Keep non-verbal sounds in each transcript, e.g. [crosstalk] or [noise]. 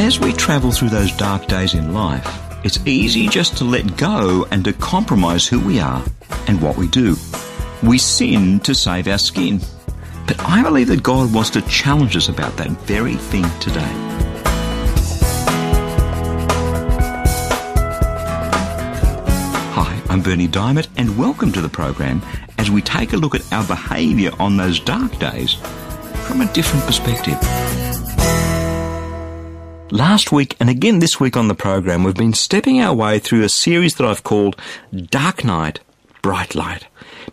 As we travel through those dark days in life, it's easy just to let go and to compromise who we are and what we do. We sin to save our skin. But I believe that God wants to challenge us about that very thing today. Hi, I'm Berni Dymet, and welcome to the program as we take a look at our behaviour on those dark days from a different perspective. Last week and again this week on the program, we've been stepping our way through a series that I've called Dark Night, Bright Light,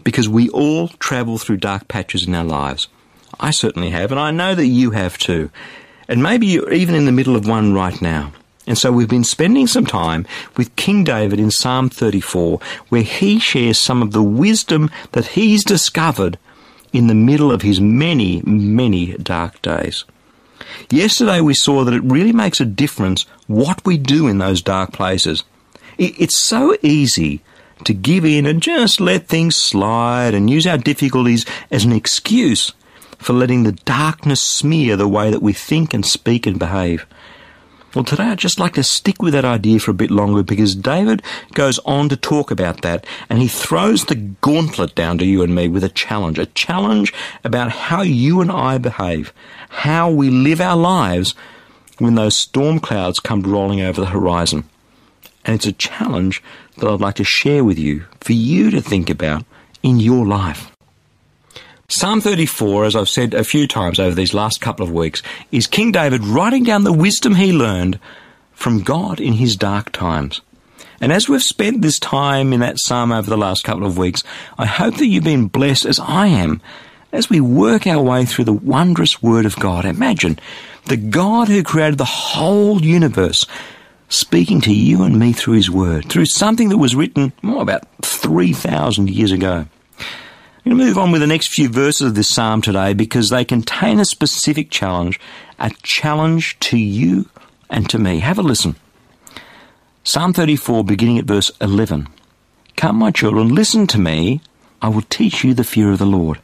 because we all travel through dark patches in our lives. I certainly have, and I know that you have too. And maybe you're even in the middle of one right now. And so we've been spending some time with King David in Psalm 34, where he shares some of the wisdom that he's discovered in the middle of his many, many dark days. Yesterday we saw that it really makes a difference what we do in those dark places. It's so easy to give in and just let things slide and use our difficulties as an excuse for letting the darkness smear the way that we think and speak and behave. Well, today I'd just like to stick with that idea for a bit longer because David goes on to talk about that and he throws the gauntlet down to you and me with a challenge, a challenge about how you and I behave, how we live our lives when those storm clouds come rolling over the horizon. And it's a challenge that I'd like to share with you for you to think about in your life. Psalm 34, as I've said a few times over these last couple of weeks, is King David writing down the wisdom he learned from God in his dark times. And as we've spent this time in that psalm over the last couple of weeks, I hope that you've been blessed as I am as we work our way through the wondrous Word of God. Imagine the God who created the whole universe speaking to you and me through His Word, through something that was written oh, about 3,000 years ago. Going to move on with the next few verses of this psalm today because they contain a specific challenge, a challenge to you and to me. Have a listen. Psalm 34, beginning at verse 11. Come, my children, listen to me. I will teach you the fear of the Lord.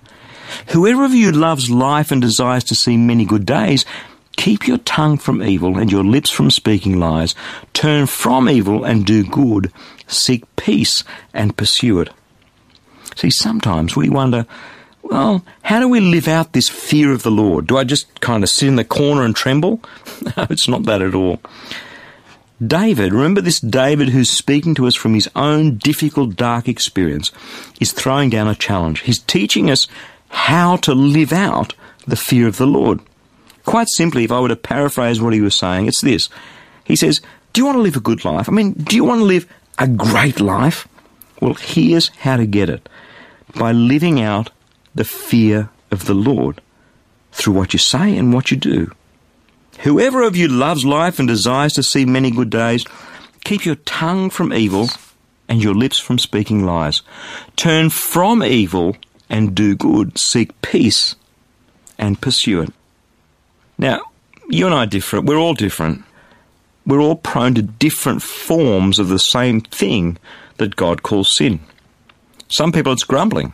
Whoever of you loves life and desires to see many good days, keep your tongue from evil and your lips from speaking lies. Turn from evil and do good. Seek peace and pursue it. See, sometimes we wonder, well, how do we live out this fear of the Lord? Do I just kind of sit in the corner and tremble? [laughs] no, it's not that at all. David, remember this David who's speaking to us from his own difficult, dark experience, is throwing down a challenge. He's teaching us how to live out the fear of the Lord. Quite simply, if I were to paraphrase what he was saying, it's this. He says, Do you want to live a good life? I mean, do you want to live a great life? Well, here's how to get it by living out the fear of the Lord through what you say and what you do. Whoever of you loves life and desires to see many good days, keep your tongue from evil and your lips from speaking lies. Turn from evil and do good. Seek peace and pursue it. Now, you and I are different. We're all different. We're all prone to different forms of the same thing that God calls sin. Some people it's grumbling.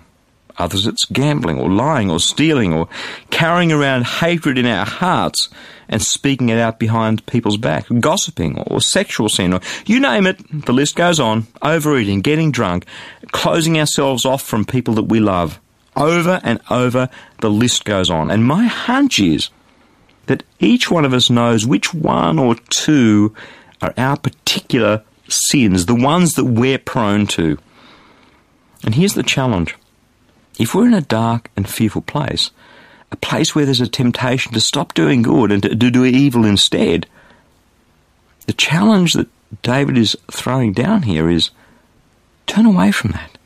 Others it's gambling or lying or stealing or carrying around hatred in our hearts and speaking it out behind people's back, gossiping or sexual sin or you name it, the list goes on, overeating, getting drunk, closing ourselves off from people that we love. Over and over the list goes on. And my hunch is that each one of us knows which one or two are our particular sins, the ones that we're prone to. And here's the challenge. If we're in a dark and fearful place, a place where there's a temptation to stop doing good and to, to do evil instead, the challenge that David is throwing down here is turn away from that.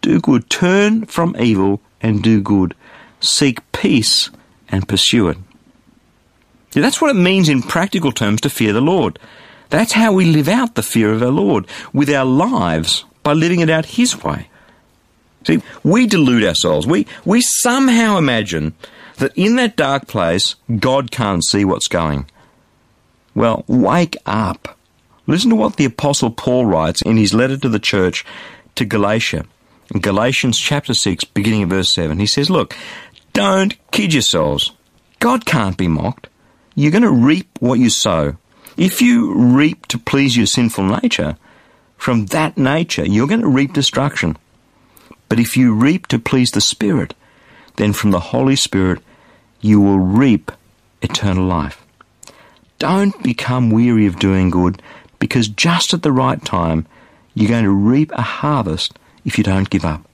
Do good. Turn from evil and do good. Seek peace and pursue it. That's what it means in practical terms to fear the Lord. That's how we live out the fear of our Lord with our lives by living it out His way. See, we delude ourselves. We, we somehow imagine that in that dark place, God can't see what's going. Well, wake up. Listen to what the Apostle Paul writes in his letter to the church to Galatia. In Galatians chapter 6, beginning of verse 7, he says, Look, don't kid yourselves. God can't be mocked. You're going to reap what you sow. If you reap to please your sinful nature, from that nature you're going to reap destruction. But if you reap to please the Spirit, then from the Holy Spirit you will reap eternal life. Don't become weary of doing good because just at the right time you're going to reap a harvest if you don't give up.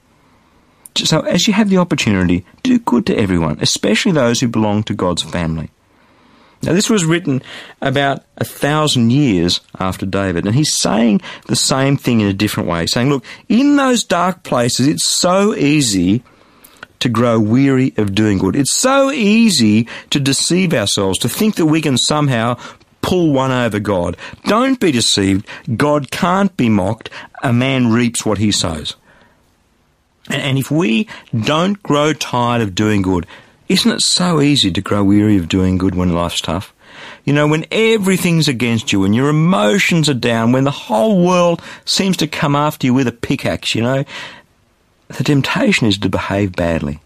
So, as you have the opportunity, do good to everyone, especially those who belong to God's family. Now, this was written about a thousand years after David, and he's saying the same thing in a different way, saying, Look, in those dark places, it's so easy to grow weary of doing good. It's so easy to deceive ourselves, to think that we can somehow pull one over God. Don't be deceived. God can't be mocked. A man reaps what he sows. And if we don't grow tired of doing good, isn't it so easy to grow weary of doing good when life's tough? You know, when everything's against you, when your emotions are down, when the whole world seems to come after you with a pickaxe, you know, the temptation is to behave badly.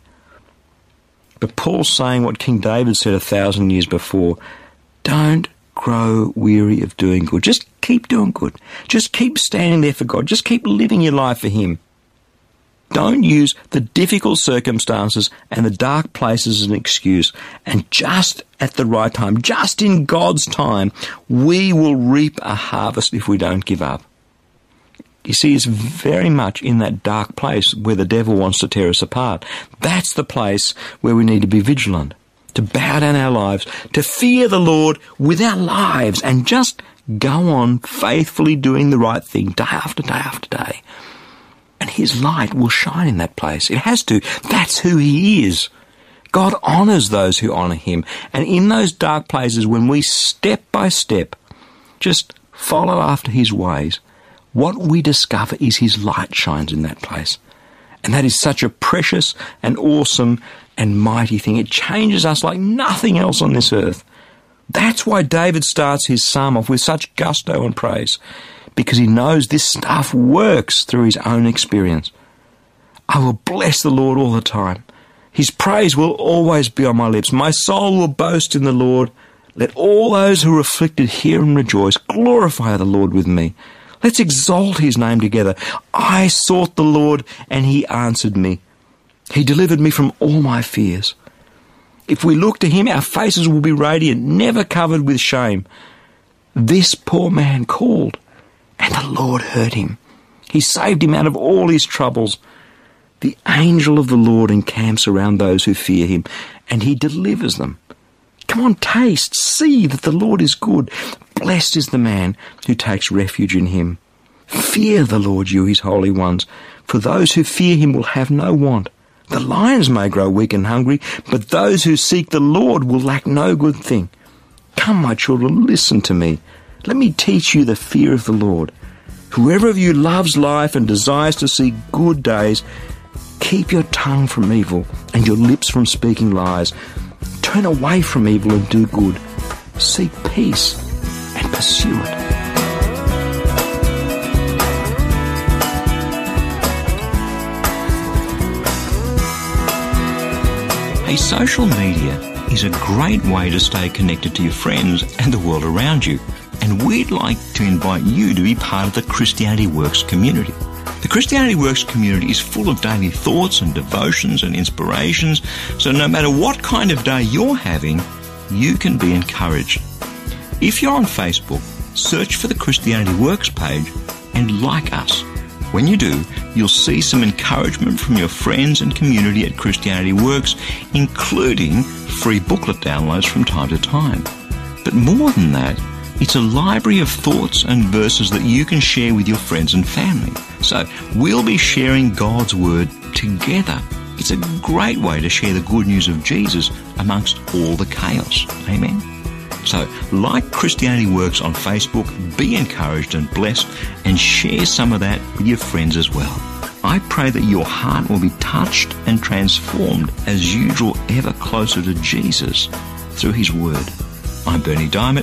But Paul's saying what King David said a thousand years before don't grow weary of doing good. Just keep doing good. Just keep standing there for God. Just keep living your life for Him. Don't use the difficult circumstances and the dark places as an excuse. And just at the right time, just in God's time, we will reap a harvest if we don't give up. You see, it's very much in that dark place where the devil wants to tear us apart. That's the place where we need to be vigilant, to bow down our lives, to fear the Lord with our lives, and just go on faithfully doing the right thing day after day after day and His light will shine in that place. It has to. That's who He is. God honours those who honour Him. And in those dark places, when we step by step just follow after His ways, what we discover is His light shines in that place. And that is such a precious and awesome and mighty thing. It changes us like nothing else on this earth. That's why David starts his psalm off with such gusto and praise because he knows this stuff works through his own experience. I will bless the Lord all the time. His praise will always be on my lips. My soul will boast in the Lord. Let all those who are afflicted hear and rejoice. Glorify the Lord with me. Let's exalt his name together. I sought the Lord and he answered me. He delivered me from all my fears. If we look to him, our faces will be radiant, never covered with shame. This poor man called, and the Lord heard him. He saved him out of all his troubles. The angel of the Lord encamps around those who fear him, and he delivers them. Come on, taste, see that the Lord is good. Blessed is the man who takes refuge in him. Fear the Lord, you his holy ones, for those who fear him will have no want. The lions may grow weak and hungry, but those who seek the Lord will lack no good thing. Come, my children, listen to me. Let me teach you the fear of the Lord. Whoever of you loves life and desires to see good days, keep your tongue from evil and your lips from speaking lies. Turn away from evil and do good. Seek peace and pursue it. Hey, social media is a great way to stay connected to your friends and the world around you and we'd like to invite you to be part of the Christianity Works community. The Christianity Works community is full of daily thoughts and devotions and inspirations, so no matter what kind of day you're having, you can be encouraged. If you're on Facebook, search for the Christianity Works page and like us. When you do, you'll see some encouragement from your friends and community at Christianity Works, including free booklet downloads from time to time. But more than that, it's a library of thoughts and verses that you can share with your friends and family. So we'll be sharing God's Word together. It's a great way to share the good news of Jesus amongst all the chaos. Amen. So, like Christianity Works on Facebook, be encouraged and blessed, and share some of that with your friends as well. I pray that your heart will be touched and transformed as you draw ever closer to Jesus through His Word. I'm Berni Dymet,